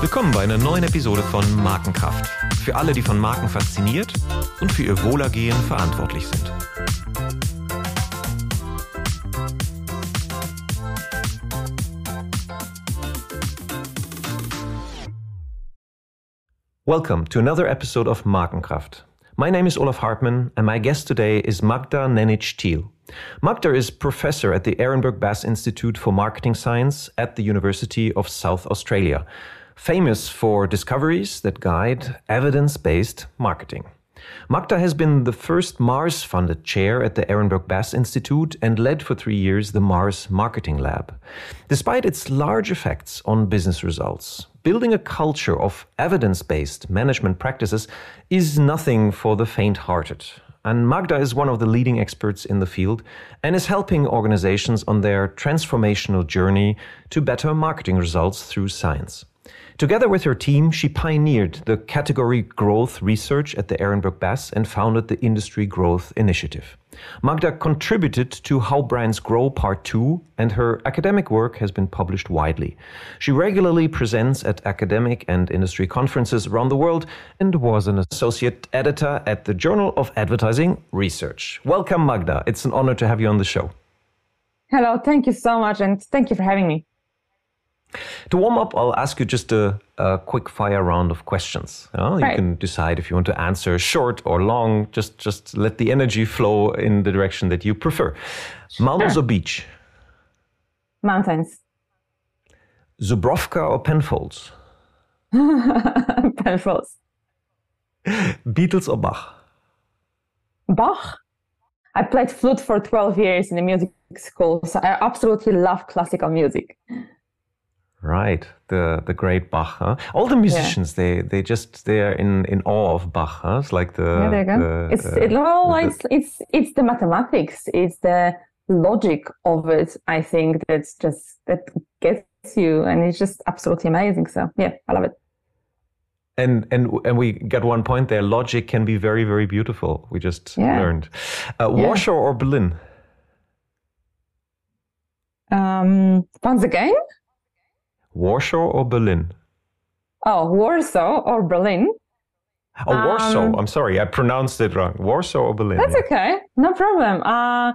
Willkommen bei einer neuen Episode von Markenkraft. Für alle, die von Marken fasziniert und für ihr Wohlergehen verantwortlich sind. Welcome to another episode of Markenkraft. My name is Olaf Hartmann, and my guest today is Magda Nenycz-Thiel. Magda is professor at the Ehrenberg Bass Institute for Marketing Science at the University of South Australia, famous for discoveries that guide evidence based marketing. Magda has been the first Mars funded chair at the Ehrenberg Bass Institute and led for three years the Mars Marketing Lab. Despite its large effects on business results, building a culture of evidence based management practices is nothing for the faint hearted. And Magda is one of the leading experts in the field and is helping organizations on their transformational journey to better marketing results through science. Together with her team, she pioneered the category growth research at the Ehrenberg Bass and founded the Industry Growth Initiative. Magda contributed to How Brands Grow Part 2, and her academic work has been published widely. She regularly presents at academic and industry conferences around the world and was an associate editor at the Journal of Advertising Research. Welcome, Magda. It's an honor to have you on the show. Hello, thank you so much, and thank you for having me. To warm up, I'll ask you just a, a quick fire round of questions. You, know? right. you, can decide if you want to answer short or long. Just just let the energy flow in the direction that you prefer. Mountains sure. or beach? Mountains. Zubrovka or Penfolds? Penfolds. Beatles or Bach? Bach. I played flute for 12 years in the music school, so I absolutely love classical music. Right, the the great Bach. Huh? All the musicians, yeah. they they just they are in in awe of Bach. Huh? It's like the yeah, there you go. The, it's the, it, well, the, it's it's it's the mathematics, it's the logic of it. I think that's just that gets you, and it's just absolutely amazing. So yeah, I love it. And and and we got one point there. Logic can be very very beautiful. We just yeah. learned. Uh, Warsaw or Berlin? Um, once again. Warsaw or Berlin? Oh, Warsaw or Berlin. Oh, um, Warsaw. I'm sorry, I pronounced it wrong. Warsaw or Berlin? That's okay. No problem. Uh,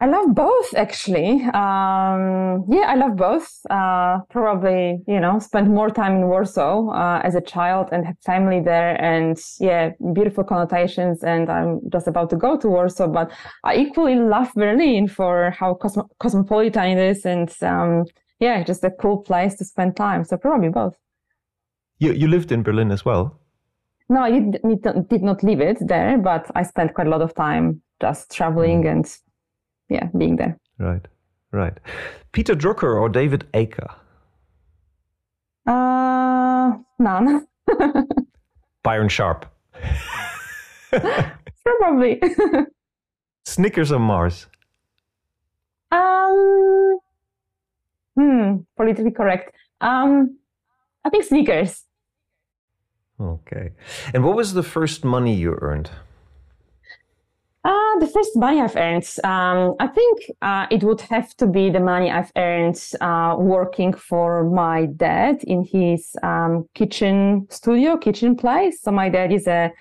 I love both, actually. Um, yeah, I love both. Uh, probably, you know, spent more time in Warsaw uh, as a child and have family there, and yeah, beautiful connotations. And I'm just about to go to Warsaw, but I equally love Berlin for how cosmo- cosmopolitan it is and um, yeah, just a cool place to spend time. So probably both. You you lived in Berlin as well. No, I did, did not live it there, but I spent quite a lot of time just traveling mm. and yeah, being there. Right, right. Peter Drucker or David Aaker? Uh, none. Byron Sharp. Probably. Snickers or Mars? Um, Hmm, politically correct. Um, I think Snickers. Okay. And what was the first money you earned? Uh, the first money I've earned, um, I think uh, it would have to be the money I've earned uh, working for my dad in his um, kitchen studio, kitchen place. So my dad is a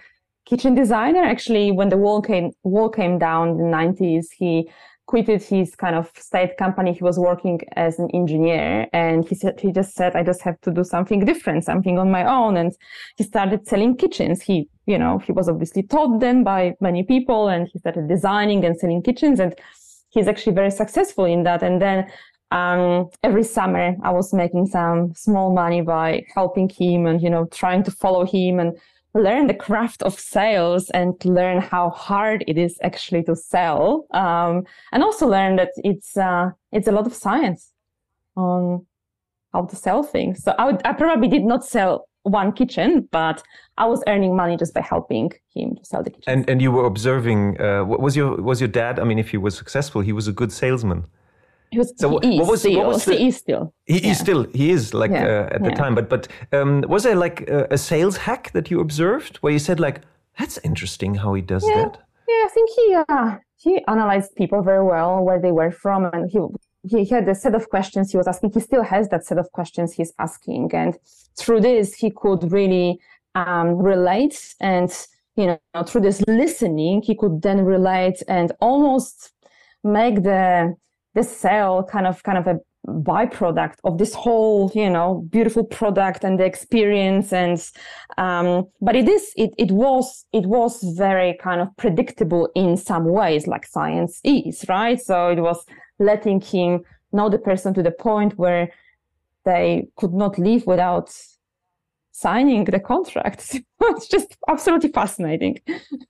kitchen designer. Actually, when the wall came wall came down in the nineties, he quitted his kind of state company. He was working as an engineer and he said, he just said, I just have to do something different, something on my own. And he started selling kitchens. He, you know, he was obviously taught then by many people and he started designing and selling kitchens and he's actually very successful in that. And then um, every summer I was making some small money by helping him and, you know, trying to follow him and learn the craft of sales and learn how hard it is actually to sell um, and also learn that it's uh, it's a lot of science on how to sell things. So I, would, I probably did not sell one kitchen but i was earning money just by helping him to sell the kitchen. And and you were observing uh, was your was your dad i mean if he was successful he was a good salesman he was, so he what was, still, what was the, he is still. He yeah. is still. He is like yeah. uh, at the yeah. time. But but um, was there like a, a, sales hack that you observed where you said like that's interesting how he does that? Yeah, I think he uh, he analyzed people very well where they were from, and he he had a set of questions he was asking. He still has that set of questions he's asking. And through this, he could really um, relate. And, you know, through this listening, he could then relate and almost make the, the sale kind of, kind of a byproduct of this whole you know beautiful product and the experience and um but it is it it was it was very kind of predictable in some ways like science is right? So it was letting him know the person to the point where they could not leave without signing the contract. It's just absolutely fascinating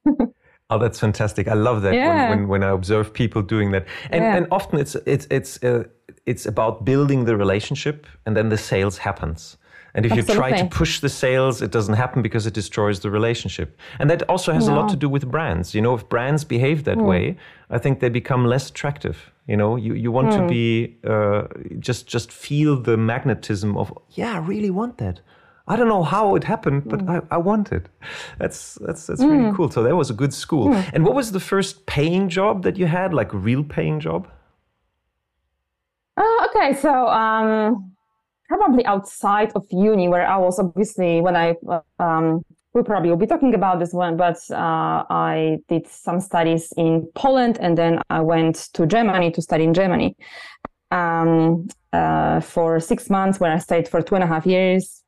Oh, that's fantastic! I love that yeah. when, when, when I observe people doing that, and yeah. and often it's it's it's uh, it's about building the relationship, and then the sales happens. And if Absolutely. you try to push the sales, it doesn't happen because it destroys the relationship. And that also has no. a lot to do with brands. You know, if brands behave that mm. way, I think they become less attractive. You know, you, you want mm. to be uh, just just feel the magnetism of yeah, I really want that. I don't know how it happened, but mm. I, I want it. That's that's that's mm. really cool. So that was a good school. Mm. And what was the first paying job that you had, like a real paying job? Uh, okay, so um, probably outside of uni, where I was obviously when I um, we probably will be talking about this one, but uh, I did some studies in Poland, and then I went to Germany to study in Germany um, uh, for six months, where I stayed for two and a half years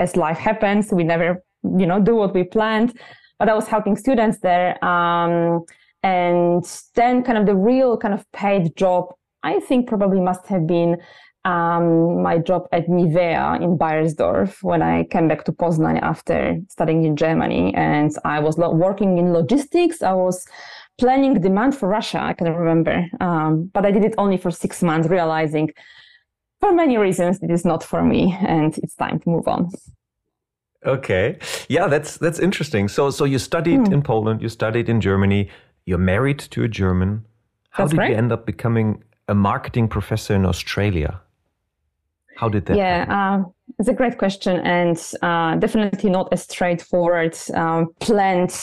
as life happens, we never, you know, do what we planned. But I was helping students there. Um, and then kind of the real kind of paid job, I think probably must have been um, my job at Nivea in Beiersdorf when I came back to Poznan after studying in Germany. And I was working in logistics. I was planning demand for Russia, I can remember. Um, but I did it only for six months, realizing for many reasons it is not for me and it's time to move on. Okay. Yeah that's that's interesting. So so you studied mm. in poland you studied in germany you're married to a german. How that's did right. you end up becoming a marketing professor in australia? How did that yeah uh, it's a great question and uh, definitely not a straightforward um, planned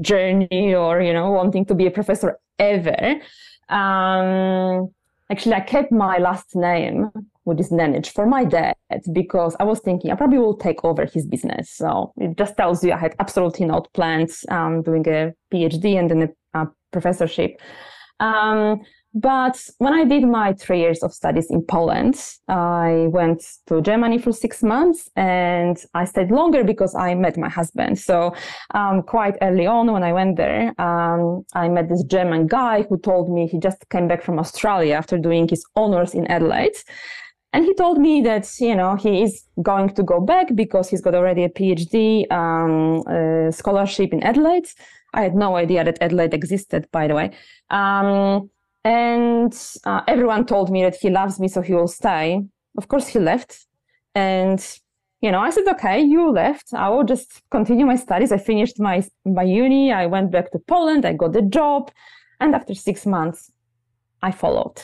journey or you know wanting to be a professor ever. Um, Actually, I kept my last name, which is Nenycz, for my dad because I was thinking I probably will take over his business. So it just tells you I had absolutely no plans um, doing a PhD and then a, a professorship. Um, but when I did my three years of studies in Poland, I went to Germany for six months and I stayed longer because I met my husband. So um, quite early on when I went there, um, I met this German guy who told me he just came back from Australia after doing his honors in Adelaide. And he told me that, you know, he is going to go back because he's got already a PhD um, uh, scholarship in Adelaide. I had no idea that Adelaide existed, by the way. And uh, everyone told me that he loves me, so he will stay. Of course, he left. And, you know, I said, okay, you left. I will just continue my studies. I finished my, my uni. I went back to Poland. I got the job. And after six months, I followed.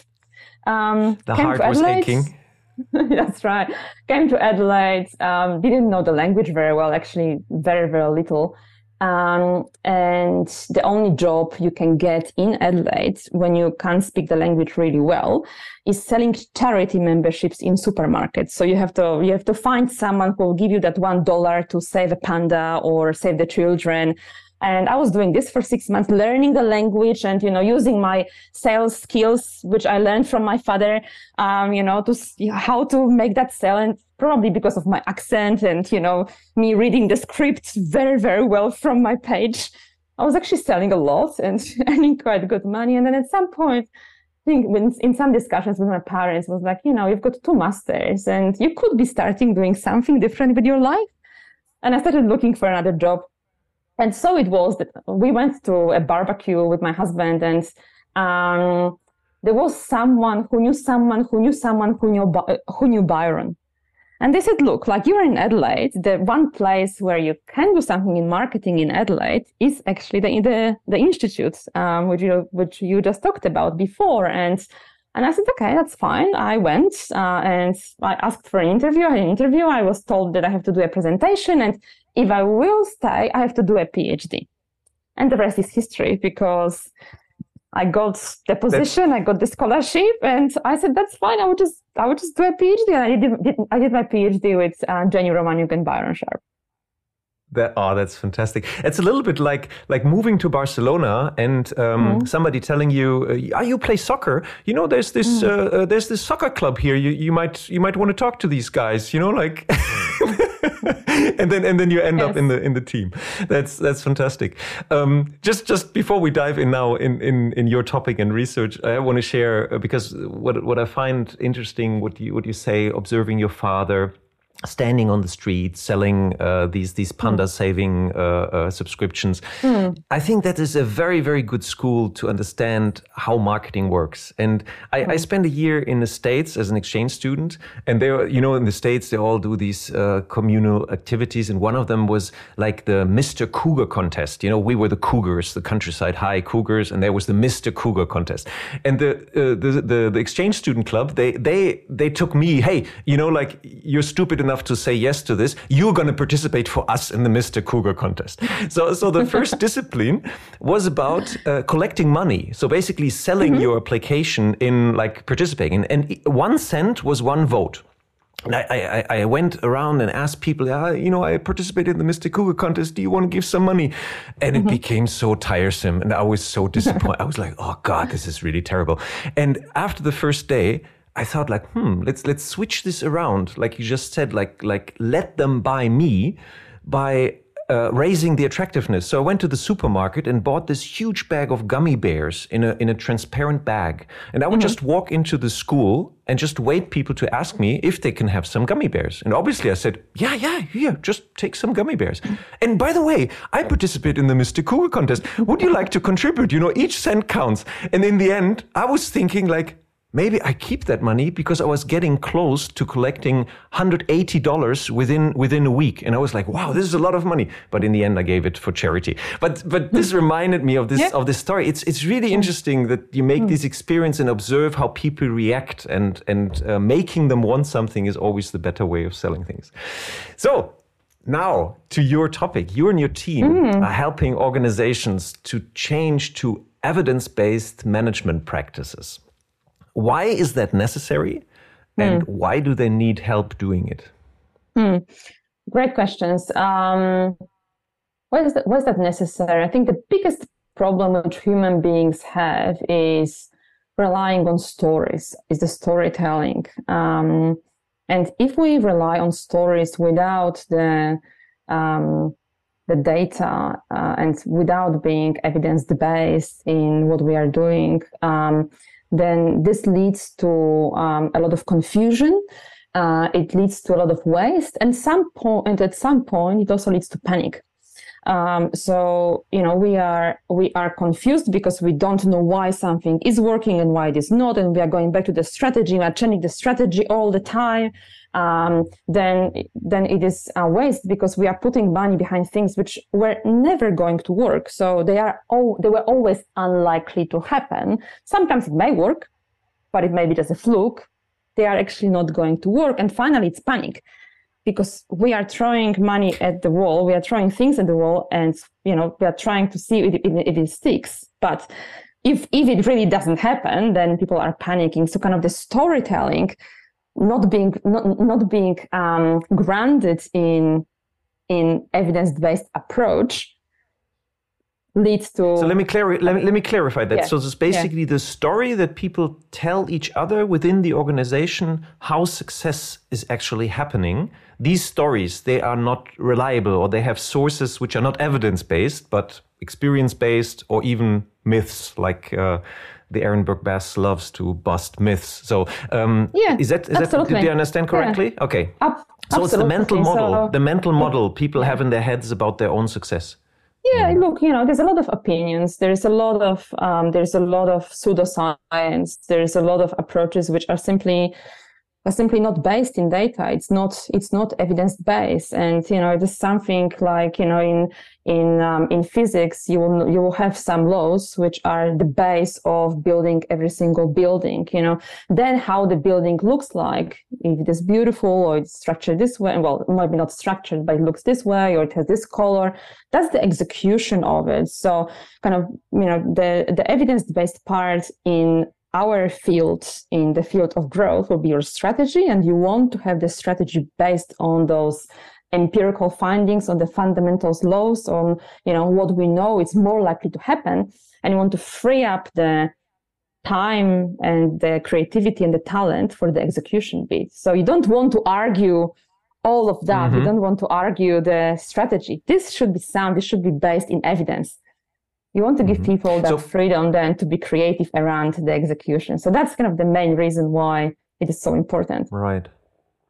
Um, the heart was aching. That's right. Came to Adelaide. Um, didn't know the language very well, actually, very, very little. Um, and the only job you can get in Adelaide when you can't speak the language really well is selling charity memberships in supermarkets. So you have to you have to find someone who will give you that one dollar to save a panda or save the children. And I was doing this for six months, learning the language and, you know, using my sales skills, which I learned from my father, um, you know, to how to make that sale. And probably because of my accent and, you know, me reading the script very, very well from my page. I was actually selling a lot and earning quite good money. And then at some point, I think when, in some discussions with my parents was like, you know, you've got two masters and you could be starting doing something different with your life. And I started looking for another job. And so it was that we went to a barbecue with my husband and um, there was someone who knew someone who knew someone who knew, who knew Byron. And they said, look, like you're in Adelaide, the one place where you can do something in marketing in Adelaide is actually the the, the institute, um, which you which you just talked about before. And and I said, okay, that's fine. I went uh, and I asked for an interview. I an interview. I was told that I have to do a presentation, and if I will stay, I have to do a PhD. And the rest is history because I got the position, that's... I got the scholarship, and I said that's fine. I would just I would just do a PhD. And I did, I did my PhD with uh, Jenny Romaniuk and Byron Sharp. That oh, that's fantastic. It's a little bit like like moving to Barcelona and um, mm. somebody telling you, uh, "Ah, you play soccer. You know, there's this mm. uh, uh, there's this soccer club here. You you might you might want to talk to these guys. You know, like." and then and then you end yes. up in the in the team. That's that's fantastic. Um, just just before we dive in now in, in in your topic and research, I want to share uh, because what what I find interesting what you what you say observing your father standing on the street selling uh, these these panda mm. saving uh, uh, subscriptions. Mm. I think that is a very very good school to understand how marketing works. And I, mm. I spent a year in the states as an exchange student, and they you know in the states they all do these uh, communal activities, and one of them was like the Mr. Cougar contest. You know, we were the Cougars, the countryside high Cougars, and there was the Mr. Cougar contest. And the uh, the, the, the exchange student club they they they took me. Hey, you know, like you're stupid enough to say yes to this, you're going to participate for us in the Mr. Cougar contest. So, so the first discipline was about uh, collecting money. So basically selling mm-hmm. your application in like participating. And, and one cent was one vote. I, I, I, went around and asked people, ah, you know, I participated in the Mr. Cougar contest. Do you want to give some money? And it mm-hmm. became so tiresome. And I was so disappointed. I was like, oh God, this is really terrible. And after the first day, I thought like, hmm, let's let's switch this around. Like you just said, like like let them buy me by uh, raising the attractiveness. So I went to the supermarket and bought this huge bag of gummy bears in a in a transparent bag, and I would mm-hmm. just walk into the school and just wait people to ask me if they can have some gummy bears. And obviously I said, yeah, yeah, yeah, just take some gummy bears. And by the way, I participate in the Mr. Cougar contest. Would you like to contribute? You know, each cent counts. And in the end, I was thinking like, maybe I keep that money because I was getting close to collecting $180 within within a week. And I was like, wow, this is a lot of money. But in the end I gave it for charity. But but this reminded me of this yeah. of this story. It's it's really interesting that you make mm. this experience and observe how people react and and uh, making them want something is always the better way of selling things. So now to your topic. You and your team mm. are helping organizations to change to evidence-based management practices. Why is that necessary? And mm. why do they need help doing it? Mm. Great questions. Um, why, is that, why is that necessary? I think the biggest problem which human beings have is relying on stories, is the storytelling. Um, and if we rely on stories without the um, the data uh, and without being evidence based in what we are doing, um, then this leads to um, a lot of confusion. Uh, it leads to a lot of waste, and some point, at some point, it also leads to panic. Um, so you know we are we are confused because we don't know why something is working and why it is not, and we are going back to the strategy. We are changing the strategy all the time um, then then it is a waste because we are putting money behind things which were never going to work. So they are all they were always unlikely to happen. Sometimes it may work, but it may be just a fluke. They are actually not going to work. And finally, it's panic because we are throwing money at the wall. We are throwing things at the wall, and you know we are trying to see if it, if it sticks. But if if it really doesn't happen, then people are panicking. So kind of the storytelling not being not, not being um, grounded in in evidence-based approach leads to so let me, clar- let me let me clarify that yeah. so it's basically yeah. the story that people tell each other within the organization how success is actually happening these stories they are not reliable or they have sources which are not evidence based but experience based or even myths like uh, the Aaron Ehrenberg Bass loves to bust myths. So um, yeah, is that, is absolutely. that did you understand correctly? Yeah. Okay. Up, so it's the mental model, so, the mental model people have in their heads about their own success. Yeah, mm. look, you know, there's a lot of opinions. There's a lot of um, there's a lot of pseudoscience. There's a lot of approaches which are simply are simply not based in data. It's not it's not evidence based, and you know there's something like you know in in um, in physics you will you will have some laws which are the base of building every single building. You know then how the building looks like if it is beautiful or it's structured this way. Well, maybe not structured, but it looks this way or it has this color. That's the execution of it. So kind of you know the the evidence based part in our field in the field of growth will be your strategy and you want to have the strategy based on those empirical findings on the fundamentals laws on you know what we know is more likely to happen and you want to free up the time and the creativity and the talent for the execution bit. So you don't want to argue all of that. Mm-hmm. you don't want to argue the strategy. This should be sound. This should be based in evidence you want to give mm-hmm. people that so, freedom then to be creative around the execution. So that's kind of the main reason why it is so important. Right.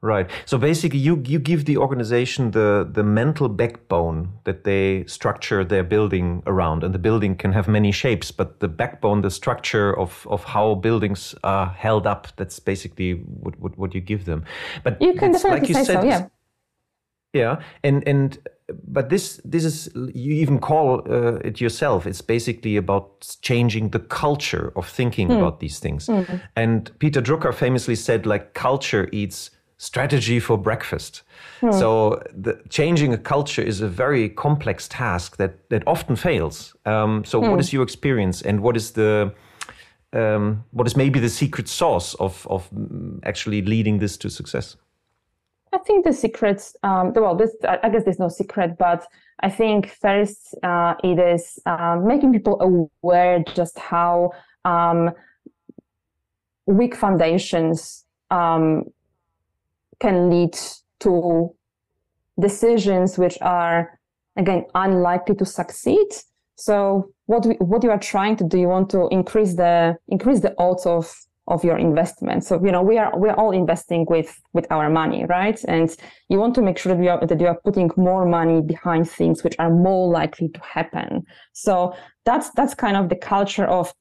Right. So basically you you give the organization the the mental backbone that they structure their building around. And the building can have many shapes but the backbone the structure of of how buildings are held up that's basically what what, what you give them. But you can definitely like you say said, so yeah yeah and and but this this is you even call uh, it yourself it's basically about changing the culture of thinking mm. about these things mm. and peter drucker famously said like culture eats strategy for breakfast mm. so the, changing a culture is a very complex task that that often fails um, so what hmm. is your experience and what is the um, what is maybe the secret sauce of of actually leading this to success I think the secret, um, well, this, I guess there's no secret, but I think first uh, it is uh, making people aware just how um, weak foundations um, can lead to decisions which are, again, unlikely to succeed. So what we, what you are trying to do, you want to increase the increase the odds of of your investment. So, you know, we are, we're all investing with, with our money, right? And you want to make sure that you are, that you are putting more money behind things which are more likely to happen. So that's, that's kind of the culture of,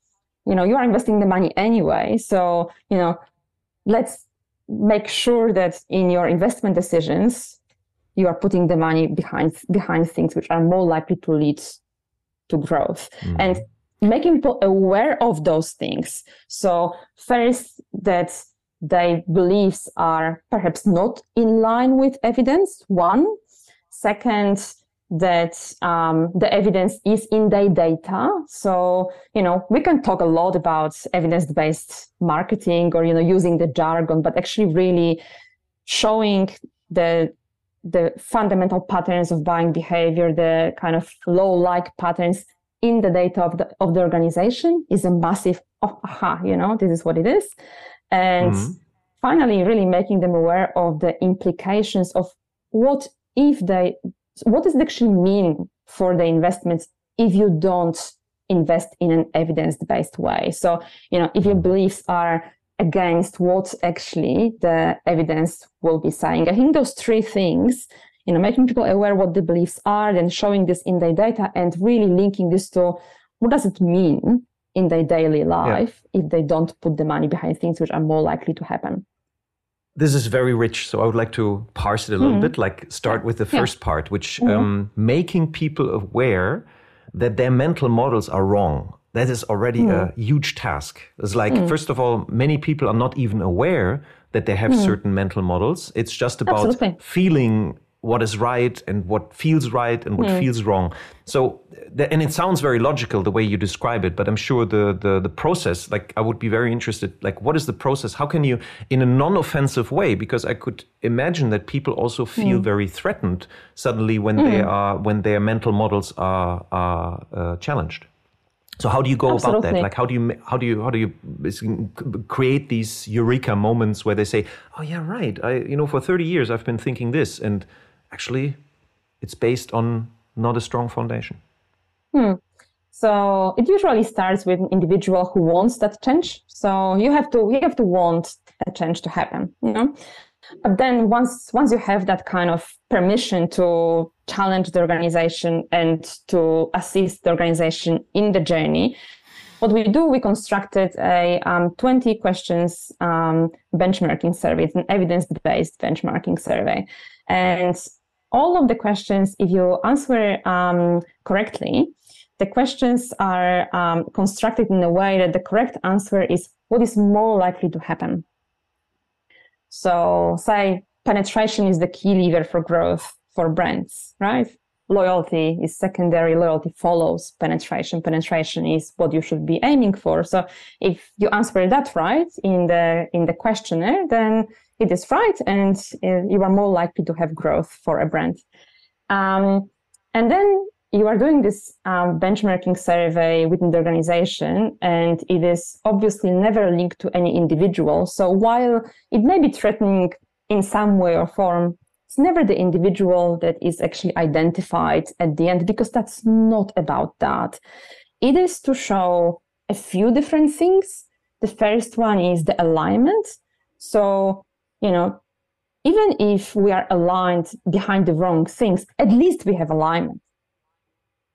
you know, you are investing the money anyway. So, you know, let's make sure that in your investment decisions, you are putting the money behind, behind things which are more likely to lead to growth. Mm-hmm. And making people aware of those things. So first that their beliefs are perhaps not in line with evidence. One, second, that um, the evidence is in their data. So, you know, we can talk a lot about evidence-based marketing or, you know, using the jargon, but actually really showing the the fundamental patterns of buying behavior, the kind of low-like patterns in the data of the, of the organization is a massive, oh, aha, you know, this is what it is. And mm-hmm. finally, really making them aware of the implications of what if they, what does it actually mean for the investments if you don't invest in an evidence-based way. So, you know, if your mm-hmm. beliefs are against what actually the evidence will be saying. I think those three things you know, making people aware what the beliefs are, then showing this in their data and really linking this to what does it mean in their daily life yeah. if they don't put the money behind things which are more likely to happen. This is very rich, so I would like to parse it a little mm-hmm. bit. Like start with the first yeah. part, which mm-hmm. um, making people aware that their mental models are wrong. That is already mm. a huge task. It's like, mm. first of all, many people are not even aware that they have mm. certain mental models. It's just about Absolutely. feeling what is right and what feels right and what mm. feels wrong. So, and it sounds very logical the way you describe it, but I'm sure the, the the process, like I would be very interested, like what is the process? How can you, in a non-offensive way, because I could imagine that people also feel mm. very threatened suddenly when mm. they are when their mental models are are uh, challenged. So how do you go Absolutely. about that? Like how do you how do you how do you create these eureka moments where they say, "Oh yeah, right. I you know for 30 years I've been thinking this and actually it's based on not a strong foundation. Hmm. So it usually starts with an individual who wants that change. So you have to you have to want a change to happen, you know. But then once once you have that kind of permission to challenge the organization and to assist the organization in the journey, what we do, we constructed a um, 20 questions um, benchmarking survey. It's an evidence-based benchmarking survey. And all of the questions, if you answer um, correctly, the questions are um, constructed in a way that the correct answer is what is more likely to happen. So, say penetration is the key lever for growth for brands, right? Loyalty is secondary. Loyalty follows penetration. Penetration is what you should be aiming for. So, if you answer that right in the in the questionnaire, then it is right, and uh, you are more likely to have growth for a brand. Um, and then you are doing this um, benchmarking survey within the organization, and it is obviously never linked to any individual. So while it may be threatening in some way or form, it's never the individual that is actually identified at the end because that's not about that. It is to show a few different things. The first one is the alignment. So, you know, even if we are aligned behind the wrong things, at least we have alignment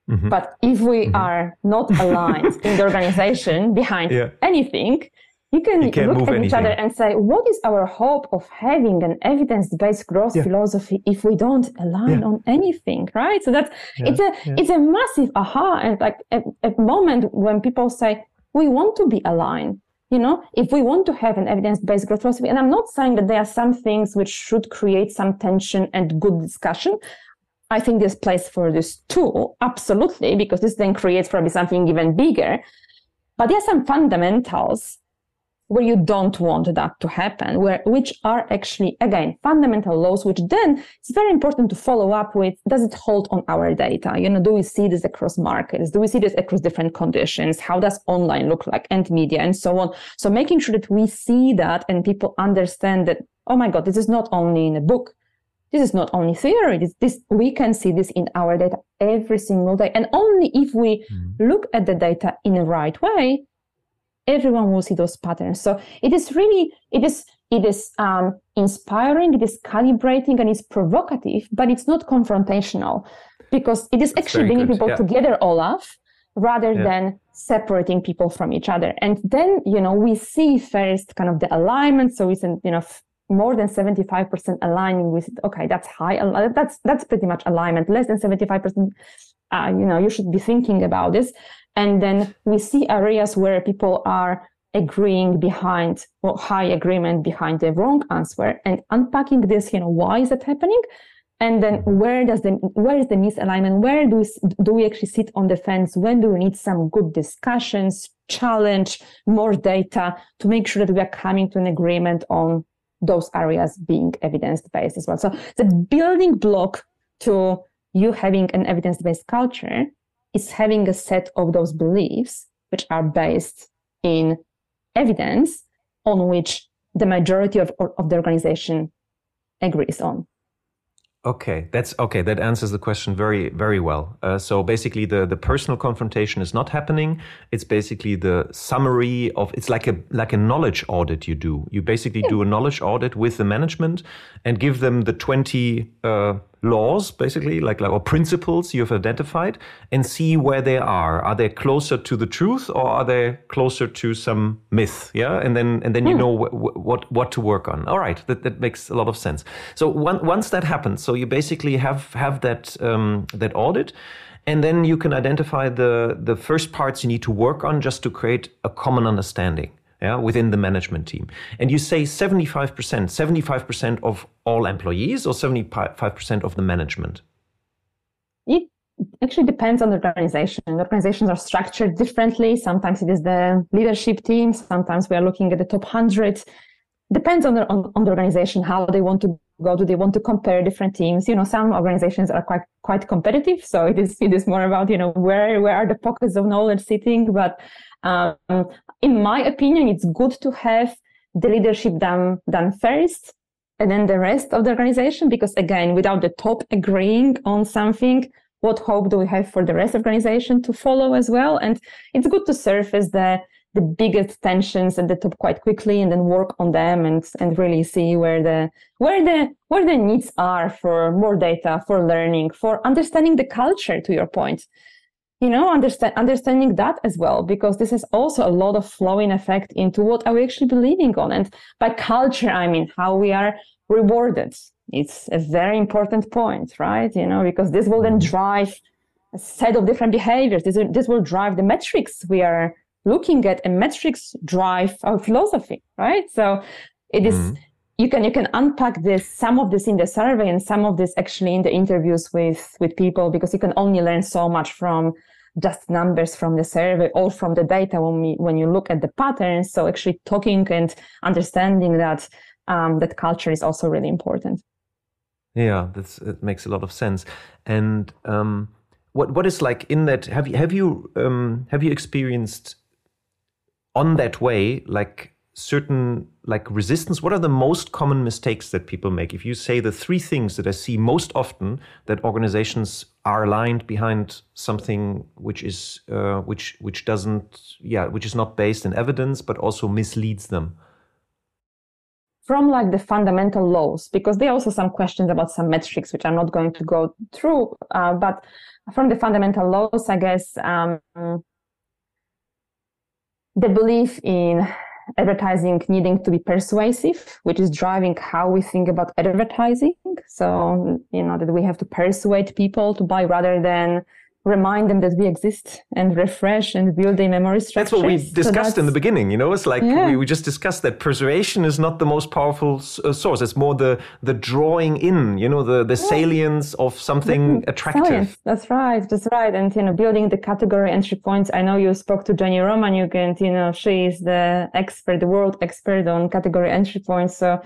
Mm-hmm. But if we mm-hmm. are not aligned in the organization behind yeah. anything, you can you look at anything. each other and say, what is our hope of having an evidence-based growth yeah. philosophy if we don't align yeah. on anything, right? So that's it's a it's a massive aha and like a, a moment when people say we want to be aligned you know, if we want to have an evidence-based growth philosophy, and I'm not saying that there are some things which should create some tension and good discussion. I think there's place for this too, absolutely, because this then creates probably something even bigger. But there are some fundamentals where you don't want that to happen, where which are actually again fundamental laws, which then it's very important to follow up with. Does it hold on our data? You know, do we see this across markets? Do we see this across different conditions? How does online look like and media and so on? So making sure that we see that and people understand that, oh my God, this is not only in a book this is not only theory. This, this, we can see this in our data every single day. And only if we mm. look at the data in the right way, everyone will see those patterns. So it is really, it is, it is um, inspiring, it is calibrating, and it's provocative, but it's not confrontational because it is That's actually bringing good. people yeah. together, Olaf, rather yeah. than separating people from each other. And then, you know, we see first kind of the alignment. So it's, you know, more than 75% aligning with okay that's high that's that's pretty much alignment less than 75% uh, you know you should be thinking about this and then we see areas where people are agreeing behind or high agreement behind the wrong answer and unpacking this you know why is that happening? And then where does the where is the misalignment? Where do we, do we actually sit on the fence? When do we need some good discussions challenge more data to make sure that we are coming to an agreement on those areas being evidence-based as well. So the building block to you having an evidence-based culture is having a set of those beliefs which are based in evidence on which the majority of, of the organization agrees on. Okay, that's okay. That answers the question very, very well. Uh, so basically, the the personal confrontation is not happening. It's basically the summary of. It's like a like a knowledge audit. You do. You basically yeah. do a knowledge audit with the management and give them the twenty uh, laws, basically, like, like or principles you've identified, and see where they are. Are they closer to the truth, or are they closer to some myth? Yeah, and then and then you hmm. know wh- what what to work on. All right, that, that makes a lot of sense. So one, once that happens, so you basically have have that um, that audit. And then you can identify the, the first parts you need to work on just to create a common understanding yeah, within the management team. And you say 75%, 75% of all employees or 75% of the management? It actually depends on the organization. The organizations are structured differently. Sometimes it is the leadership team. Sometimes we are looking at the top 100. Depends on the, on, on the organization, how they want to go. Do they want to compare different teams? You know, some organizations are quite quite competitive. So it is it is more about, you know, where where are the pockets of knowledge sitting. But um, in my opinion, it's good to have the leadership done, done first and then the rest of the organization. Because again, without the top agreeing on something, what hope do we have for the rest of the organization to follow as well? And it's good to surface the the biggest tensions at the top quite quickly and then work on them and and really see where the where the where the needs are for more data for learning for understanding the culture to your point you know understand understanding that as well because this is also a lot of flowing effect into what are we actually believing on. And by culture i mean how we are rewarded. It's a very important point right? You know because this will then mm-hmm. drive a set of different behaviors. This, this will drive the metrics we are looking at and metrics drive our philosophy right? So it is, mm-hmm. You can you can unpack this some of this in the survey and some of this actually in the interviews with with people because you can only learn so much from just numbers from the survey or from the data when we when you look at the patterns. So actually talking and understanding that um, that culture is also really important. Yeah, that's it makes a lot of sense. And um, what what is like in that? Have you have you um, have you experienced on that way like certain like resistance? What are the most common mistakes that people make? If you say the three things that i see most often that organizations are aligned behind something which is uh, which which doesn't yeah which is not based in evidence but also misleads them. From like the fundamental laws because there are also some questions about some metrics which i'm not going to go through uh, but from the fundamental laws i guess um, the belief in advertising needing to be persuasive, which is driving how we think about advertising. So, you know, that we have to persuade people to buy rather than remind them that we exist and refresh and build a memory structure. That's what we discussed so in the beginning. You know, it's like yeah. we, we just discussed that persuasion is not the most powerful uh, source. It's more the the drawing in. You know, the the yeah. salience of something the, attractive. Salience. That's right. That's right. And you know, building the category entry points. I know you spoke to Jenny Romaniuk, and you know, she is the expert, the world expert on category entry points. So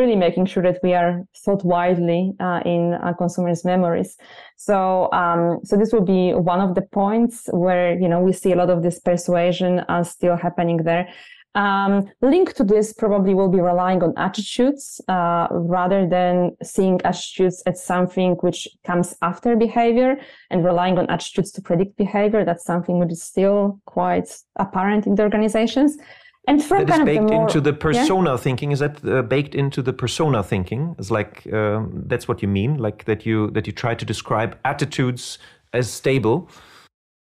really making sure that we are thought widely uh, in uh, consumers' memories. So, um, so this will be one of the points where you know we see a lot of this persuasion uh, still happening there. Um, linked to this probably will be relying on attitudes uh, rather than seeing attitudes as something which comes after behavior and relying on attitudes to predict behavior. That's something which is still quite apparent in the organizations. And from that is baked the more, into the persona yeah? thinking. Is that uh, baked into the persona thinking? It's like um, that's what you mean, like that you that you try to describe attitudes as stable.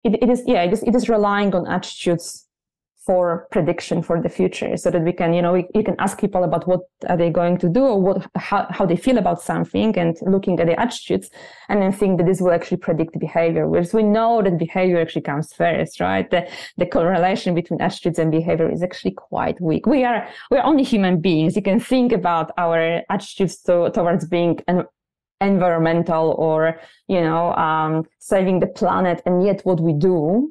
It, it is yeah. It is it is relying on attitudes for prediction for the future so that we can you know you can ask people about what are they going to do or what how, how they feel about something and looking at the attitudes and then think that this will actually predict behavior whereas we know that behavior actually comes first right? The, the correlation between attitudes and behavior is actually quite weak. We are we're only human beings. You can think about our attitudes to, towards being an environmental or you know um, saving the planet and yet what we do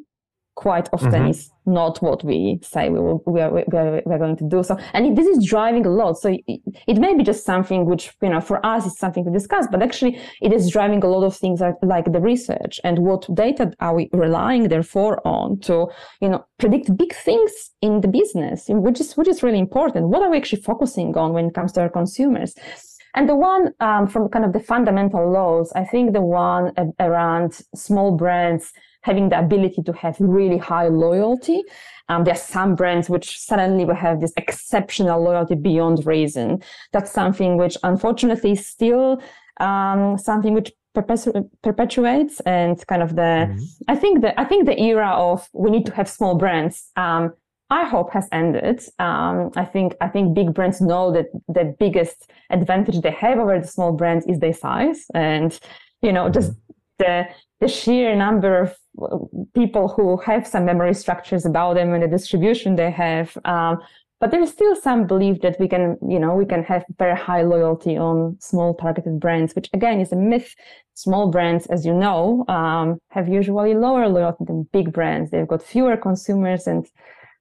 quite often mm-hmm. is not what we say we, will, we, are, we, are, we are going to do. So, and this is driving a lot. So it, it, may be just something which, you know, for us is something to discuss, but actually it is driving a lot of things like the research and what data are we relying therefore on to, you know, predict big things in the business, which is, which is really important. What are we actually focusing on when it comes to our consumers? And the one um, from kind of the fundamental laws, I think the one around small brands having the ability to have really high loyalty. Um, there are some brands which suddenly will have this exceptional loyalty beyond reason. That's something which unfortunately is still um, something which perpetu- perpetuates and kind of the mm-hmm. I think the I think the era of we need to have small brands um, I hope has ended. Um, I think I think big brands know that the biggest advantage they have over the small brands is their size, and you know just mm-hmm. the the sheer number of people who have some memory structures about them and the distribution they have. Um, but there is still some belief that we can, you know, we can have very high loyalty on small targeted brands, which again is a myth. Small brands, as you know, um, have usually lower loyalty than big brands. They've got fewer consumers and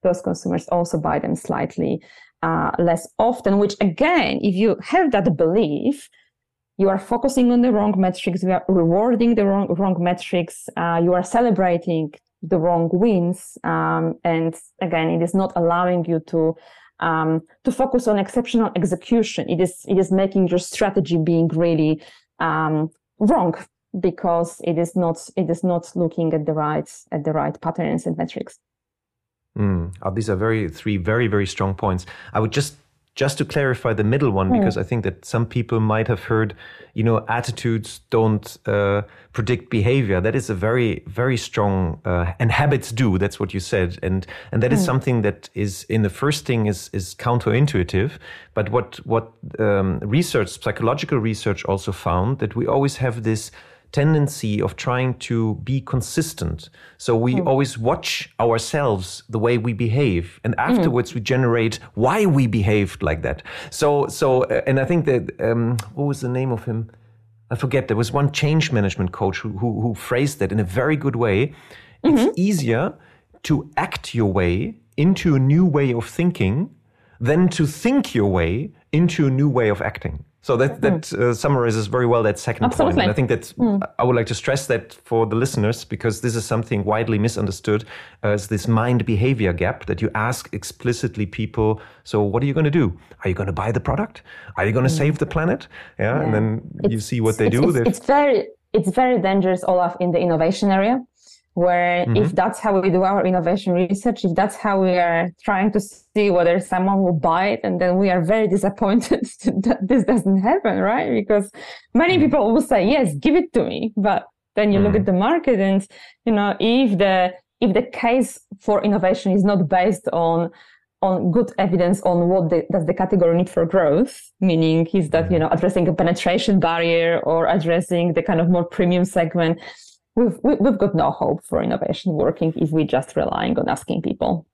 those consumers also buy them slightly uh, less often, which again, if you have that belief, you are focusing on the wrong metrics, you are rewarding the wrong, wrong metrics, uh, you are celebrating the wrong wins. Um, and again, it is not allowing you to um, to focus on exceptional execution. It is it is making your strategy being really um, wrong because it is not it is not looking at the right at the right patterns and metrics. Mm. These are very three very very strong points. I would just just to clarify the middle one, mm. because I think that some people might have heard, you know, attitudes don't uh, predict behavior. That is a very, very strong, uh, and habits do. That's what you said, and and that mm. is something that is in the first thing is is counterintuitive. But what what um, research, psychological research, also found that we always have this tendency of trying to be consistent. So we mm. always watch ourselves the way we behave, and hmm. afterwards mm. we generate why we behaved like that. So so, uh, and I think that um, what was the name of him? I forget. There was one change management coach who who, who phrased that in a very good way. Mm-hmm. It's easier to act your way into a new way of thinking than to think your way into a new way of acting. So that that mm. uh, summarizes very well that second Absolutely. point. And I think that mm. I would like to stress that for the listeners because this is something widely misunderstood as this mind behavior gap that you ask explicitly people. So what are you going to do? Are you going to buy the product? Are you going to mm. save the planet? Yeah, yeah. and then it's, you see what they it's, do. It's, it's very it's very dangerous, Olaf, in the innovation area where mm-hmm. if that's how we do our innovation research if that's how we are trying to see whether someone will buy it and then we are very disappointed that this doesn't happen right because many mm-hmm. people will say yes give it to me but then you mm-hmm. look at the market and you know if the if the case for innovation is not based on on good evidence on what the, does the category need for growth, meaning is that you mm-hmm. know addressing a penetration barrier or addressing the kind of more premium segment, we've we've got no hope for innovation working if we're just relying on asking people.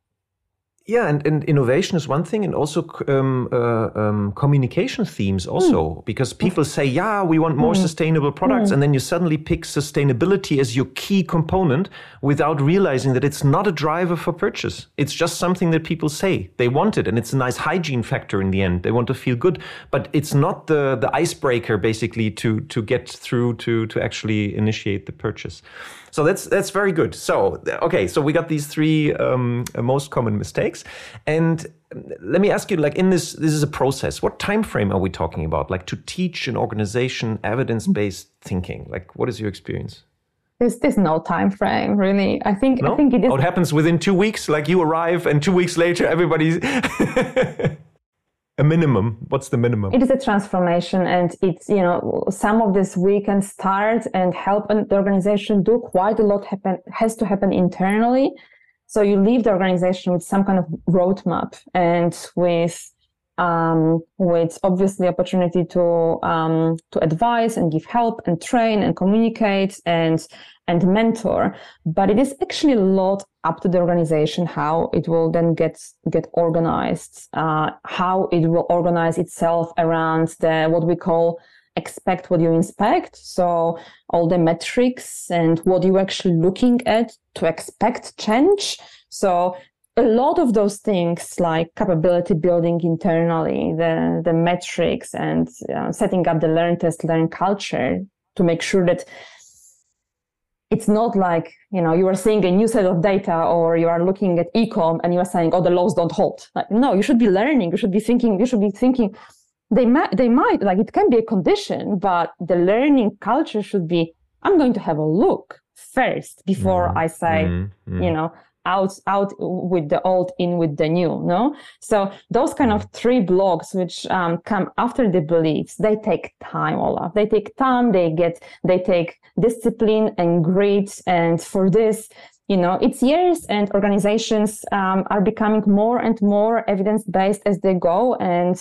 Yeah, and, and innovation is one thing, and also um, uh, um, communication themes also, mm. because people say, yeah, we want more mm. sustainable products, mm. and then you suddenly pick sustainability as your key component without realizing that it's not a driver for purchase. It's just something that people say they want it, and it's a nice hygiene factor in the end. They want to feel good, but it's not the the icebreaker basically to to get through to to actually initiate the purchase. So that's that's very good. So okay, so we got these three um, most common mistakes, and let me ask you, like in this, this is a process. What time frame are we talking about? Like to teach an organization evidence based thinking. Like, what is your experience? There's, there's no time frame really. I think no? I think it is. Oh, it happens within two weeks. Like you arrive, and two weeks later, everybody's. a minimum. What's the minimum? It is a transformation and it's you know some of this we can start and help the organization do quite a lot happen has to happen internally. So you leave the organization with some kind of roadmap and with um, with obviously opportunity to um, to advise and give help and train and communicate and and mentor. But it is actually a lot up to the organization how it will then get get organized, uh, how it will organize itself around the what we call expect what you inspect. So all the metrics and what you're actually looking at to expect change. So a lot of those things like capability building internally, the, the metrics and uh, setting up the learn test learn culture to make sure that it's not like, you know, you are seeing a new set of data or you are looking at ecom and you are saying, oh, the laws don't hold. Like, no, you should be learning. You should be thinking, you should be thinking they might, they might, like it can be a condition, but the learning culture should be, I'm going to have a look first before mm-hmm. I say, mm-hmm. you know, out out with the old in with the new no? So those kind of three blocks which um, come after the beliefs they take time olaf. They take time they get they take discipline and grit and for this you know it's years and organizations um, are becoming more and more evidence based as they go and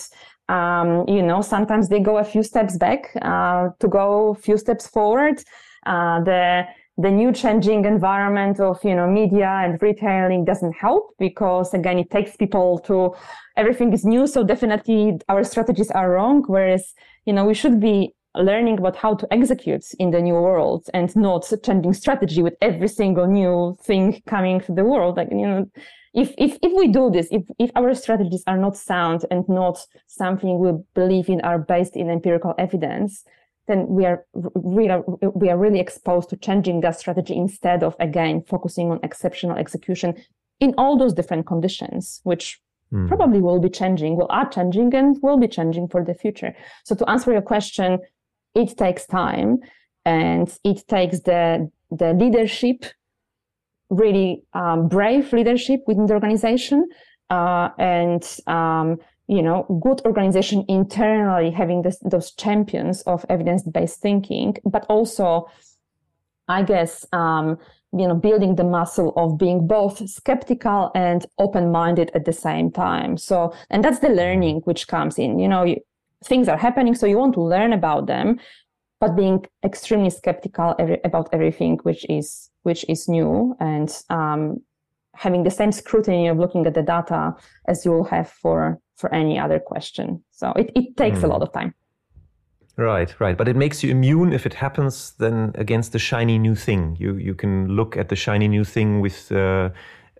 um, you know sometimes they go a few steps back uh, to go a few steps forward. Uh, the the new changing environment of you know media and retailing doesn't help because again it takes people to everything is new so definitely our strategies are wrong whereas you know we should be learning about how to execute in the new world and not changing strategy with every single new thing coming to the world. Like you know if if if we do this if if our strategies are not sound and not something we believe in are based in empirical evidence then we are really we are really exposed to changing that strategy instead of again focusing on exceptional execution in all those different conditions which mm. probably will be changing will are changing and will be changing for the future so to answer your question it takes time and it takes the the leadership really um, brave leadership within the organization uh, and um, you know, good organization internally having this, those champions of evidence-based thinking, but also, I guess, um, you know, building the muscle of being both skeptical and open-minded at the same time. So, and that's the learning which comes in. You know, you, things are happening, so you want to learn about them, but being extremely skeptical every, about everything which is which is new and um, having the same scrutiny of looking at the data as you will have for for any other question. So it, it takes mm. a hmm. lot of time. Right, right. But it makes you immune if it happens then against the shiny new thing. You you can look at the shiny new thing with uh,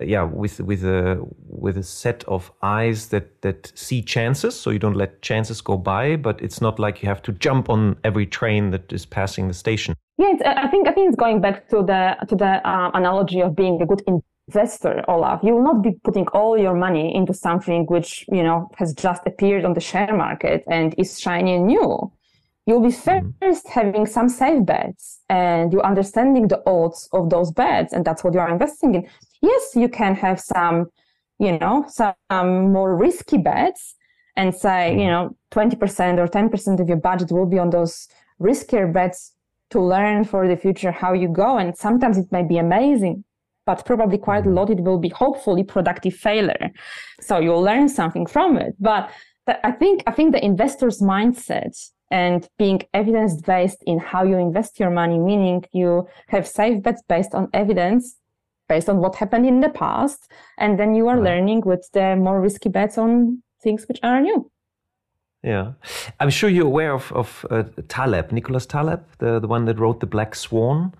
yeah, with with a with a set of eyes that that see chances, so you don't let chances go by. But it's not like you have to jump on every train that is passing the station. Yeah, I think I think it's going back to the to the uh, analogy of being a good investor, Olaf. You will not be putting all your money into something which you know has just appeared on the share market and is shiny and new you'll be 1st mm-hmm. having some safe bets and you're understanding the odds of those bets and that's what you are investing in yes you can have some you know some more risky bets and say you mm-hmm. know 20% or 10% of your budget will be on those riskier bets to learn for the future how you go and sometimes it may be amazing but probably quite a mm-hmm. lot it will be hopefully productive failure so you'll learn something from it but I think I think the investor's mindset and being evidence based in how you invest your money, meaning you have safe bets based on evidence, based on what happened in the past. And then you are right. learning with the more risky bets on things which are new. Yeah. I'm sure you're aware of, of uh, Taleb, Nicholas Taleb, the, the one that wrote The Black Swan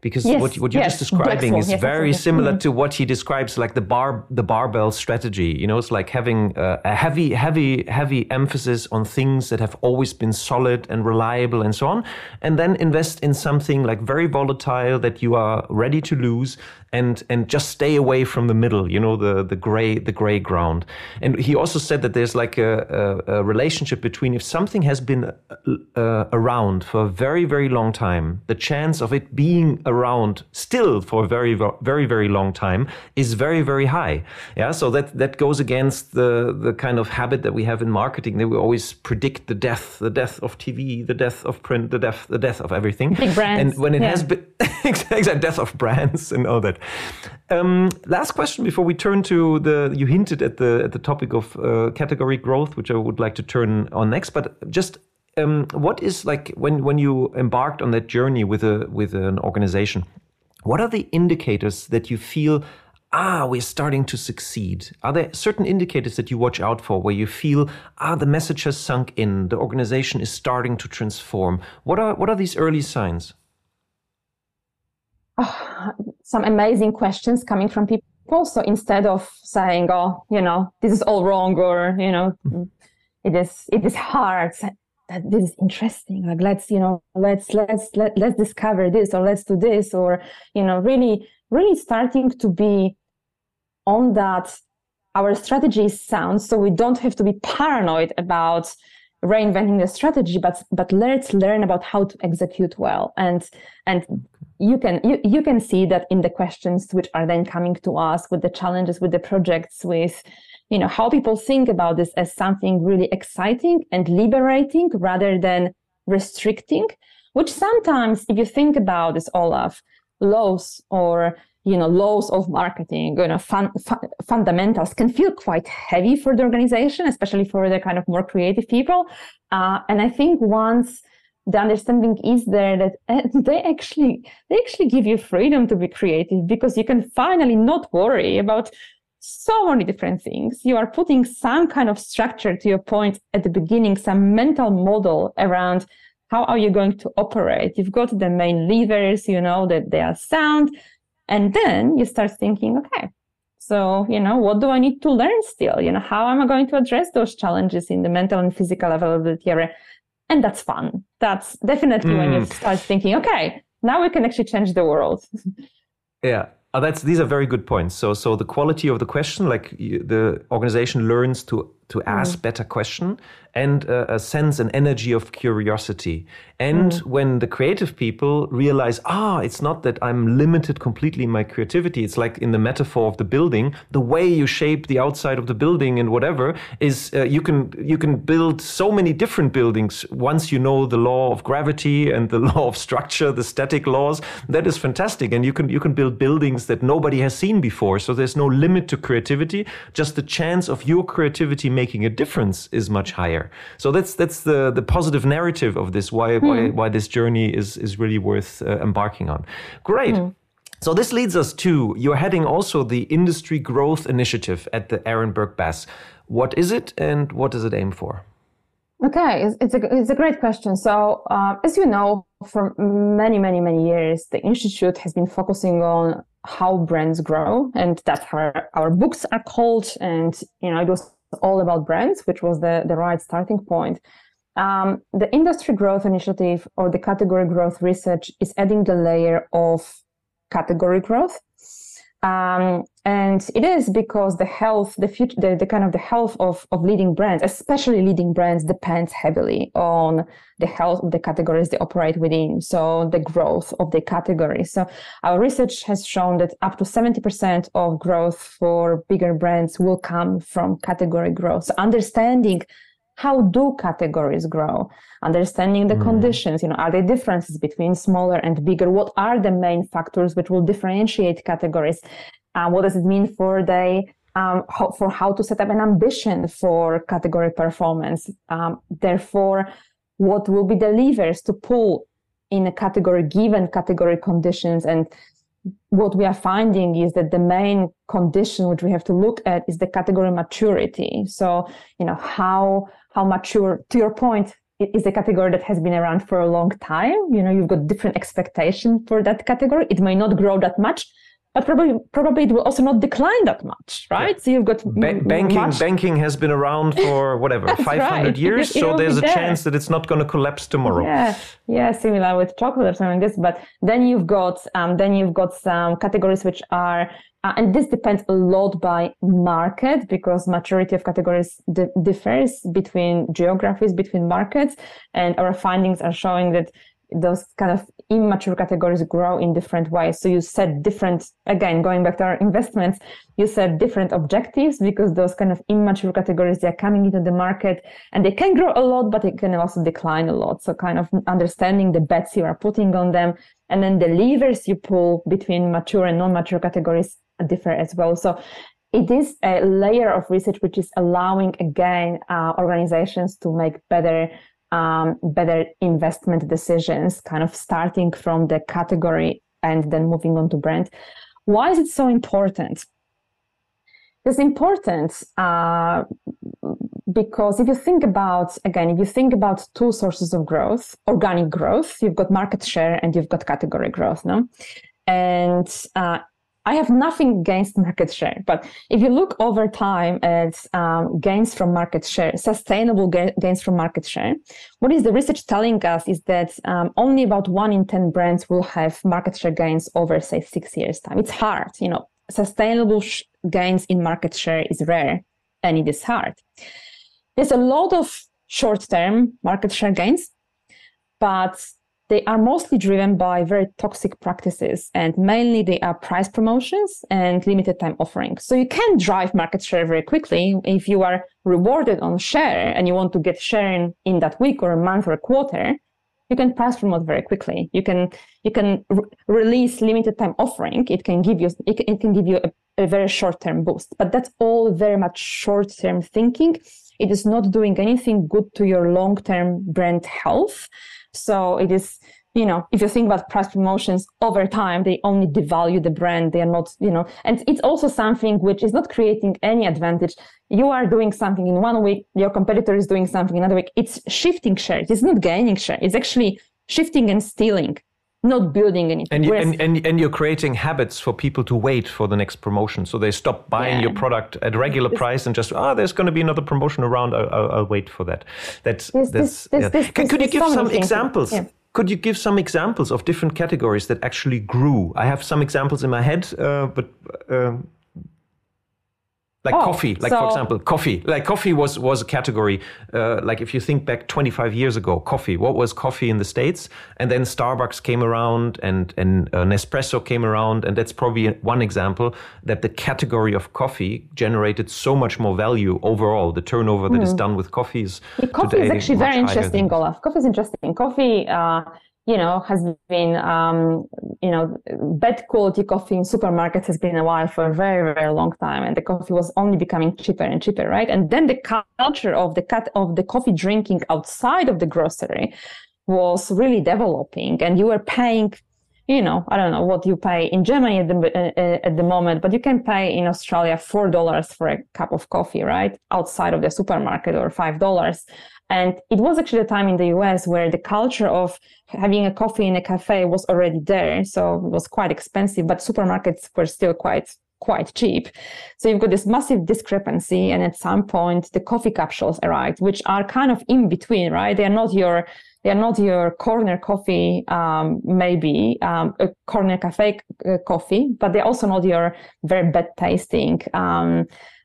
because yes, what, what you're yes. just describing is very similar mm-hmm. to what he describes like the bar the barbell strategy you know it's like having a, a heavy heavy heavy emphasis on things that have always been solid and reliable and so on and then invest in something like very volatile that you are ready to lose and and just stay away from the middle you know the the gray the gray ground and he also said that there's like a, a, a relationship between if something has been uh, uh, around for a very very long time the chance of it being around still for a very very very long time is very very high yeah so that that goes against the the kind of habit that we have in marketing that we always predict the death the death of tv the death of print the death the death of everything Big brands. and when it yeah. has been exactly death of brands and all that um, last question before we turn to the you hinted at the at the topic of uh, category growth which i would like to turn on next but just um, what is like when when you embarked on that journey with a with an organization? What are the indicators that you feel? Ah, we're starting to succeed. Are there certain indicators that you watch out for where you feel, ah, the message has sunk in, the organization is starting to transform? What are what are these early signs? Oh, some amazing questions coming from people. So instead of saying, "Oh, you know, this is all wrong," or you know, mm-hmm. it is it is hard that this is interesting like let's you know let's let's let, let's discover this or let's do this or you know really really starting to be on that our strategy is sound so we don't have to be paranoid about reinventing the strategy but but let's learn about how to execute well and and you can you, you can see that in the questions which are then coming to us with the challenges with the projects with you know how people think about this as something really exciting and liberating rather than restricting which sometimes if you think about this olaf laws or you know laws of marketing you know fun, fun, fundamentals can feel quite heavy for the organization especially for the kind of more creative people. Uh, and i think once the understanding is there that they actually they actually give you freedom to be creative because you can finally not worry about so many different things. You are putting some kind of structure to your point at the beginning, some mental model around how are you going to operate. You've got the main levers, you know that they are sound. And then you start thinking, okay, so, you know, what do I need to learn still? You know, how am I going to address those challenges in the mental and physical availability area? And that's fun. That's definitely mm. when you mm. start thinking, okay, now we can actually change the world. yeah. Oh, that's these are very good points. So, so the quality of the question, like the organization learns to to ask mm. better question and a, a, sense and energy of curiosity. And mm. when the creative people realize, ah, it's not that I'm limited completely in my creativity. It's like in the metaphor of the building, the way you shape the outside of the building and whatever is uh, you can you can build so many different buildings once you know the law of gravity and the law of structure, the static laws. That is fantastic, and you can you can build buildings that nobody has seen before. So there's no limit to creativity. Just the chance of your creativity making a difference is much higher. So that's that's the the positive narrative of this. Why mm. why hmm. why this journey is is really worth uh, embarking on. Great. Mm. So this leads us to you're heading also the industry growth initiative at the Ehrenberg Bass. What is it and what does it aim for? Okay, it's, it's, a, it's a great question. So, uh, as you know, for many, many, many years, the Institute has been focusing on how brands grow, and that's how our books are called. And, you know, it was all about brands, which was the, the right starting point. Um, the industry growth initiative or the category growth research is adding the layer of category growth. Um, and it is because the health, the future, the, the kind of the health of, of leading brands, especially leading brands, depends heavily on the health of the categories they operate within. So the growth of the categories. So our research has shown that up to 70% of growth for bigger brands will come from category growth. So understanding how do categories grow understanding the mm. conditions you know are there differences between smaller and bigger what are the main factors which will differentiate categories uh, what does it mean for the um, how, for how to set up an ambition for category performance um, therefore what will be the levers to pull in a category given category conditions and what we are finding is that the main condition which we have to look at is the category maturity. So, you know, how, how mature, to your point, it is a category that has been around for a long time. You know, you've got different expectation for that category. It may not grow that much, but probably probably it will also not decline that much, right? Yeah. So you've got ba- banking. Much... Banking has been around for whatever five hundred right. years, so there's a there. chance that it's not going to collapse tomorrow. Yeah, yeah, similar with chocolate or something like this. But then you've got um, then you've got some categories which are. Uh, and this depends a lot by market because maturity of categories di- differs between geographies, between markets. And our findings are showing that those kind of immature categories grow in different ways. So you set different, again, going back to our investments, you set different objectives because those kind of immature categories, they're coming into the market and they can grow a lot, but they can also decline a lot. So kind of understanding the bets you are putting on them and then the levers you pull between mature and non-mature categories differ as well. So it is a layer of research which is allowing again uh, organizations to make better um, better investment decisions, kind of starting from the category and then moving on to brand. Why is it so important? It's important uh, because if you think about, again, if you think about two sources of growth, organic growth, you've got market share and you've got category growth, no? And uh, I have nothing against market share, but if you look over time at um, gains from market share, sustainable ga- gains from market share, what is the research telling us is that um, only about one in 10 brands will have market share gains over, say, six years' time. It's hard, you know, sustainable sh- gains in market share is rare and it is hard. There's a lot of short term market share gains, but they are mostly driven by very toxic practices and mainly they are price promotions and limited time offerings. So you can drive market share very quickly if you are rewarded on share and you want to get share in, in that week or a month or a quarter. You can price promote very quickly. You can you can re- release limited time offering. It can give you it, it can give you a, a very short term boost. But that's all very much short term thinking. It is not doing anything good to your long term brand health so it is, you know, if you think about price promotions over time, they only devalue the brand. They are not, you know, and it's also something which is not creating any advantage. You are doing something in one week, your competitor is doing something another week. It's shifting share. It's not gaining share. It's actually shifting and stealing not building anything. And, you, and, and, and, you're creating habits for people to wait for the next promotion. So they stop buying yeah. your product at regular price and just, ah, oh, there's going to be another promotion around. I'll, I'll, I'll wait for that. That's, this, that's, this, yeah. this, Can, could you give some examples? Yeah. Could you give some examples of different categories that actually grew? I have some examples in my head, uh, but. Uh, like oh, coffee like so, for example coffee. Like coffee was was a category uh, like if you think back 25 years ago coffee what was coffee in the states? And then starbucks came around and and uh, nespresso came around. And that's probably one example that the category of coffee generated so much more value overall. The turnover mm. that is hmm. done with coffees yeah, coffee is actually very interesting olaf. Coffee is interesting. Coffee uh, you know, has been, um, you know, bad quality coffee in supermarkets has been a while for a very, very long time. And the coffee was only becoming cheaper and cheaper, right? And then the culture of the cut of the coffee drinking outside of the grocery was really developing and you were paying you know, I don't know what you pay in Germany at the uh, uh, at the moment, but you can pay in Australia four dollars for a cup of coffee, right, outside of the supermarket, or five dollars. And it was actually a time in the US where the culture of having a coffee in a cafe was already there. So it was quite expensive, but supermarkets were still quite quite cheap. So you've got this massive discrepancy. And at some point the coffee capsules arrived, which are kind of in between, right? They are not your they are not your corner coffee, um, maybe um, a corner cafe uh, coffee, but they're also not your very bad tasting um,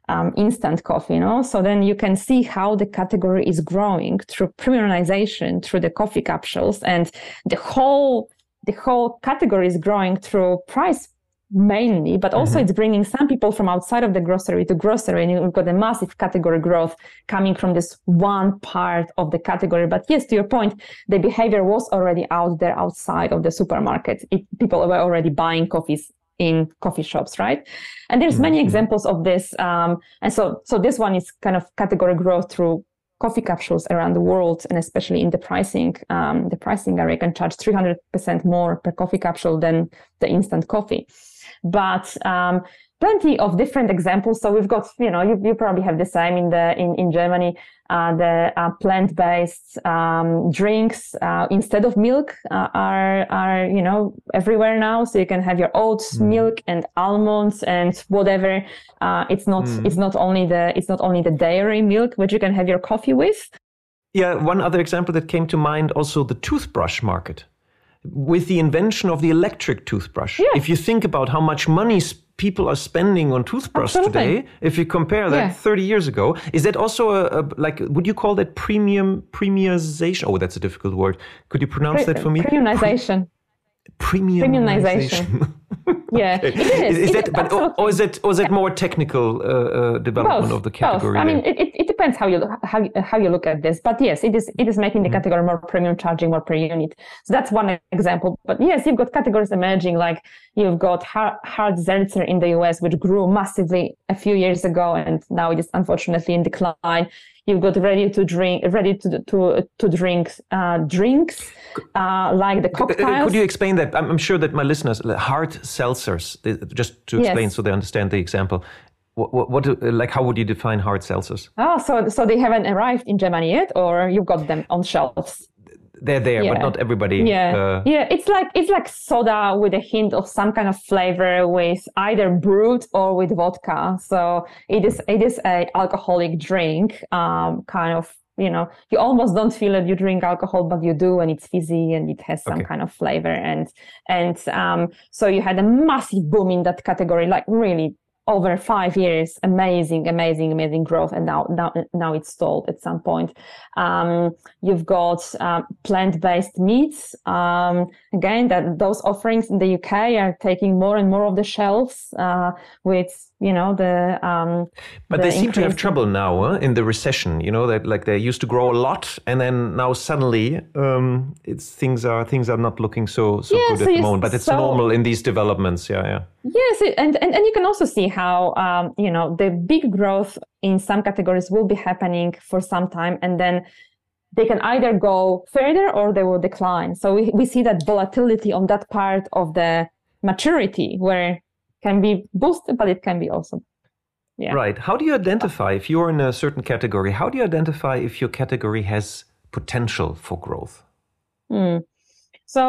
um, instant coffee, you know? So then you can see how the category is growing through premiumization, through the coffee capsules, and the whole the whole category is growing through price mainly, but also mm-hmm. it's bringing some people from outside of the grocery to grocery, and you've got a massive category growth coming from this one part of the category. But yes, to your point, the behavior was already out there outside of the supermarket. It, people were already buying coffees in coffee shops, right? And there's many mm-hmm. examples of this. Um, and so, so this one is kind of category growth through coffee capsules around the world, and especially in the pricing, um, the pricing area can charge 300% more per coffee capsule than the instant coffee. But um, plenty of different examples. So we've got, you know, you, you probably have the same in the in, in Germany. Uh, the uh, plant-based um, drinks uh, instead of milk uh, are are you know everywhere now. So you can have your oats mm. milk and almonds and whatever. Uh, it's not mm. it's not only the it's not only the dairy milk which you can have your coffee with. Yeah, one other example that came to mind also the toothbrush market with the invention of the electric toothbrush. Yeah. If you think about how much money people are spending on toothbrush Absolutely. today, if you compare that yeah. 30 years ago, is that also a, a, like would you call that premium premiumization? Oh, that's a difficult word. Could you pronounce Pre- that for me? Premiumization. Pre- premiumization. premiumization. yeah, okay. it is. Is, that, but, or, or, is it, or is it more technical uh, uh, development both, of the category? Both. I mean, it, it depends how you how how you look at this. But yes, it is it is making the mm-hmm. category more premium, charging more per unit. So that's one example. But yes, you've got categories emerging like you've got hard, hard in the US, which grew massively a few years ago, and now it is unfortunately in decline. You've got ready to drink, ready to to to drink uh, drinks uh, like the cocktails. Could you explain that? I'm, sure that my listeners, hard seltzers, just to explain yes. so they understand the example. What, what, what, like how would you define hard seltzers? Oh, so so they haven't arrived in Germany yet, or you've got them on shelves? They're there, yeah. but not everybody. Yeah, uh, yeah. It's like it's like soda with a hint of some kind of flavor, with either brewed or with vodka. So it is it is a alcoholic drink, um, kind of you know you almost don't feel that you drink alcohol but you do and it's fizzy and it has some okay. kind of flavor and and um, so you had a massive boom in that category like really over five years, amazing, amazing, amazing growth, and now now now it's stalled at some point. Um, you've got um, plant-based meats. Um, again, that those offerings in the UK are taking more and more of the shelves uh, with you know the um, but the they seem to have trouble now huh? in the recession you know that like they used to grow a lot and then now suddenly um, it's things are things are not looking so so yeah, good so at the moment but it's so, normal in these developments yeah yeah yes and and, and you can also see how um, you know the big growth in some categories will be happening for some time and then they can either go further or they will decline so we, we see that volatility on that part of the maturity where can be boosted, but it can be also. Yeah. Right. How do you identify if you're in a certain category? How do you identify if your category has potential for growth? Mm. So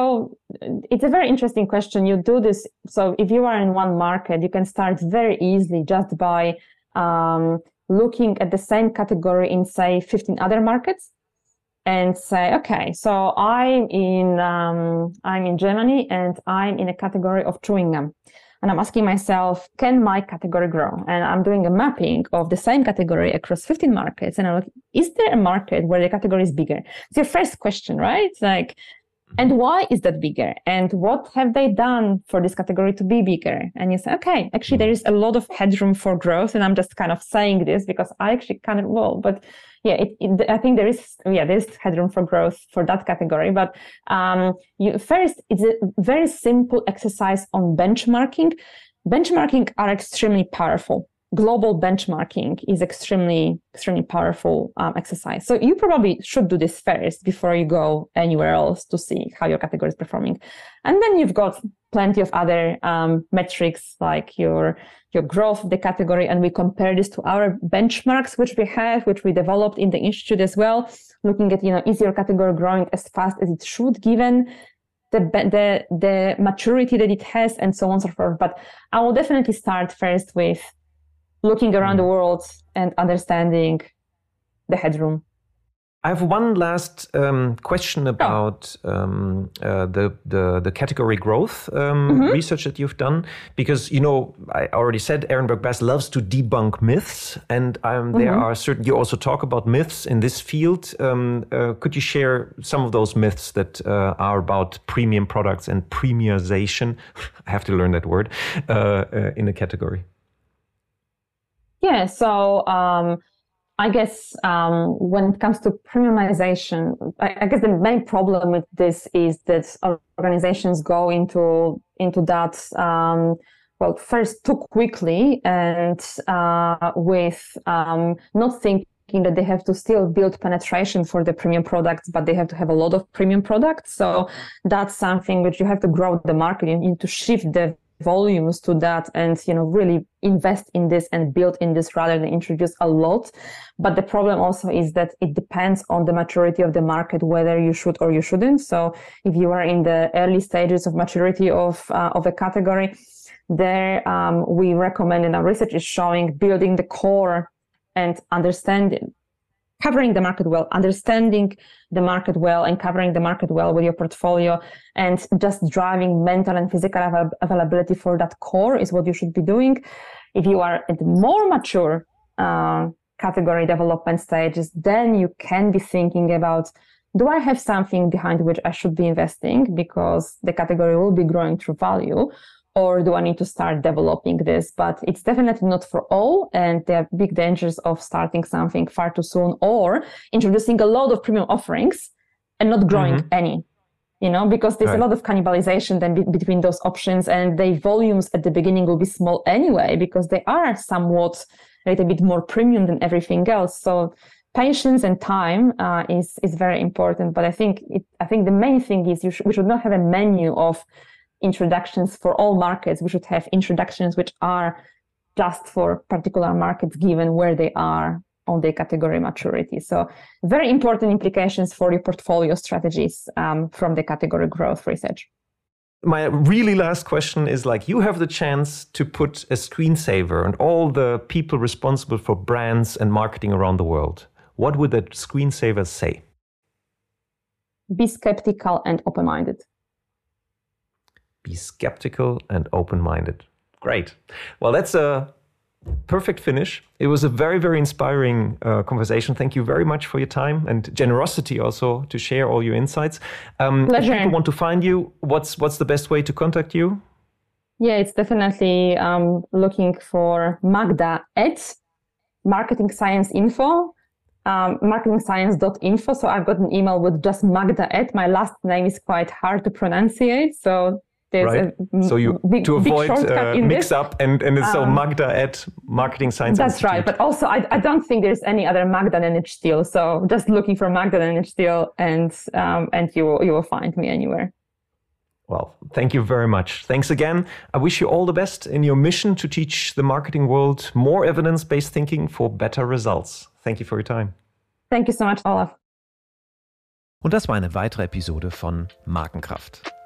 it's a very interesting question. You do this. So if you are in one market, you can start very easily just by um, looking at the same category in, say, 15 other markets and say, okay, so I'm in um, I'm in Germany and I'm in a category of chewing gum. And I'm asking myself, can my category grow? And I'm doing a mapping of the same category across 15 markets. And I'm like, is there a market where the category is bigger? It's your first question, right? It's Like, mm-hmm. and why is that bigger? And what have they done for this category to be bigger? And you say, okay, actually, mm-hmm. there is a lot of headroom for growth. And I'm just kind of saying this because I actually kind of well, but yeah, it, it, I think there is yeah there's headroom for growth for that category. But um, you, first, it's a very simple exercise on benchmarking. Benchmarking are extremely powerful global benchmarking is extremely extremely powerful um, exercise so you probably should do this first before you go anywhere else to see how your category is performing and then you've got plenty of other um, metrics like your your growth of the category and we compare this to our benchmarks which we have which we developed in the institute as well looking at you know is your category growing as fast as it should given the, the the maturity that it has and so on and so forth but i will definitely start first with looking around the mm. world and understanding the headroom. I have one last um, question about oh. um, uh, the, the, the category growth um, mm-hmm. research that you've done, because you know I already said Ehrenberg Bass loves to debunk myths, and um, there mm-hmm. are certain. You also talk about myths in this field. Um, uh, could you share some of those myths that uh, are about premium products and premiumization? I have to learn that word uh, uh, in the category. Yeah, so um, I guess um, when it comes to premiumization, I, I, guess the main problem with this is that organizations go into into that um, well first too quickly and uh, with um, not thinking that they have to still build penetration for the premium products, but they have to have a lot of premium products. So that's something which you have to grow the market. You need to shift the volumes to that and you know really invest in this and build in this rather than introduce a lot. But the problem also is that it depends on the maturity of the market whether you should or you shouldn't. So if you are in the early stages of maturity of uh, of a category there um, we recommend and our research is showing building the core and understanding covering the market well, understanding the market well, and covering the market well with your portfolio, and just driving mental and physical av- availability for that core is what you should be doing. If you are at more mature uh, category development stages, then you can be thinking about do I have something behind which I should be investing because the category will be growing through value? Or do I need to start developing this? But it's definitely not for all. And there are big dangers of starting something far too soon or introducing a lot of premium offerings and not growing mm-hmm. any. You know, because there's right. a lot of cannibalization then be- between those options and the volumes at the beginning will be small anyway, because they are somewhat a little bit more premium than everything else. So patience and time uh, is is very important. But I think it, I think the main thing is you sh- we should not have a menu of introductions for all markets. We should have introductions which are just for particular markets given where they are on their category maturity. So very important implications for your portfolio strategies um, from the category growth research. My really last question is like you have the chance to put a screensaver on all the people responsible for brands and marketing around the world. What would that screensaver say? Be skeptical and open-minded be skeptical and open minded. Great. Well, that's a perfect finish. It was a very, very inspiring uh, conversation. Thank you very much for your time and generosity also to share all your insights. Um, Pleasure. If people want to find you, what's what's the best way to contact you? Yeah, it's definitely um, looking for Magda at Marketing Science Info. Um, marketingscience.info. So I've got an email with just Magda at. My last name is quite hard to pronunciate. So there's right. a so you big, to avoid uh, mix this. up and and it's um, so Magda at Marketing Science. That's Institute. right. But also, I, I don't think there's any other Magda Nenycz-Thiel. So just looking for Magda Nenycz-Thiel, and um, and you will, you will find me anywhere. Well, thank you very much. Thanks again. I wish you all the best in your mission to teach the marketing world more evidence based thinking for better results. Thank you for your time. Thank you so much, Olaf. Und das war eine weitere Episode von Markenkraft.